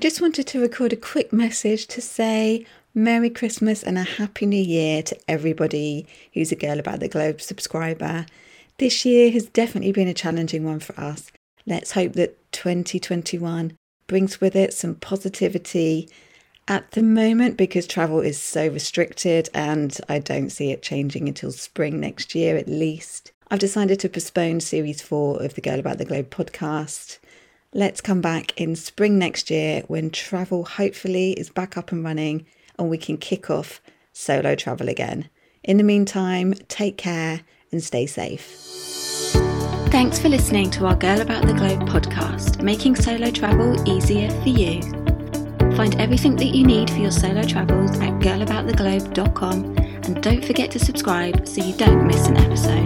just wanted to record a quick message to say Merry Christmas and a Happy New Year to everybody who's a Girl About the Globe subscriber. This year has definitely been a challenging one for us. Let's hope that 2021 brings with it some positivity at the moment because travel is so restricted and I don't see it changing until spring next year at least. I've decided to postpone series four of the Girl About the Globe podcast. Let's come back in spring next year when travel hopefully is back up and running and we can kick off solo travel again. In the meantime, take care and stay safe. Thanks for listening to our Girl About the Globe podcast, making solo travel easier for you. Find everything that you need for your solo travels at girlabouttheglobe.com and don't forget to subscribe so you don't miss an episode.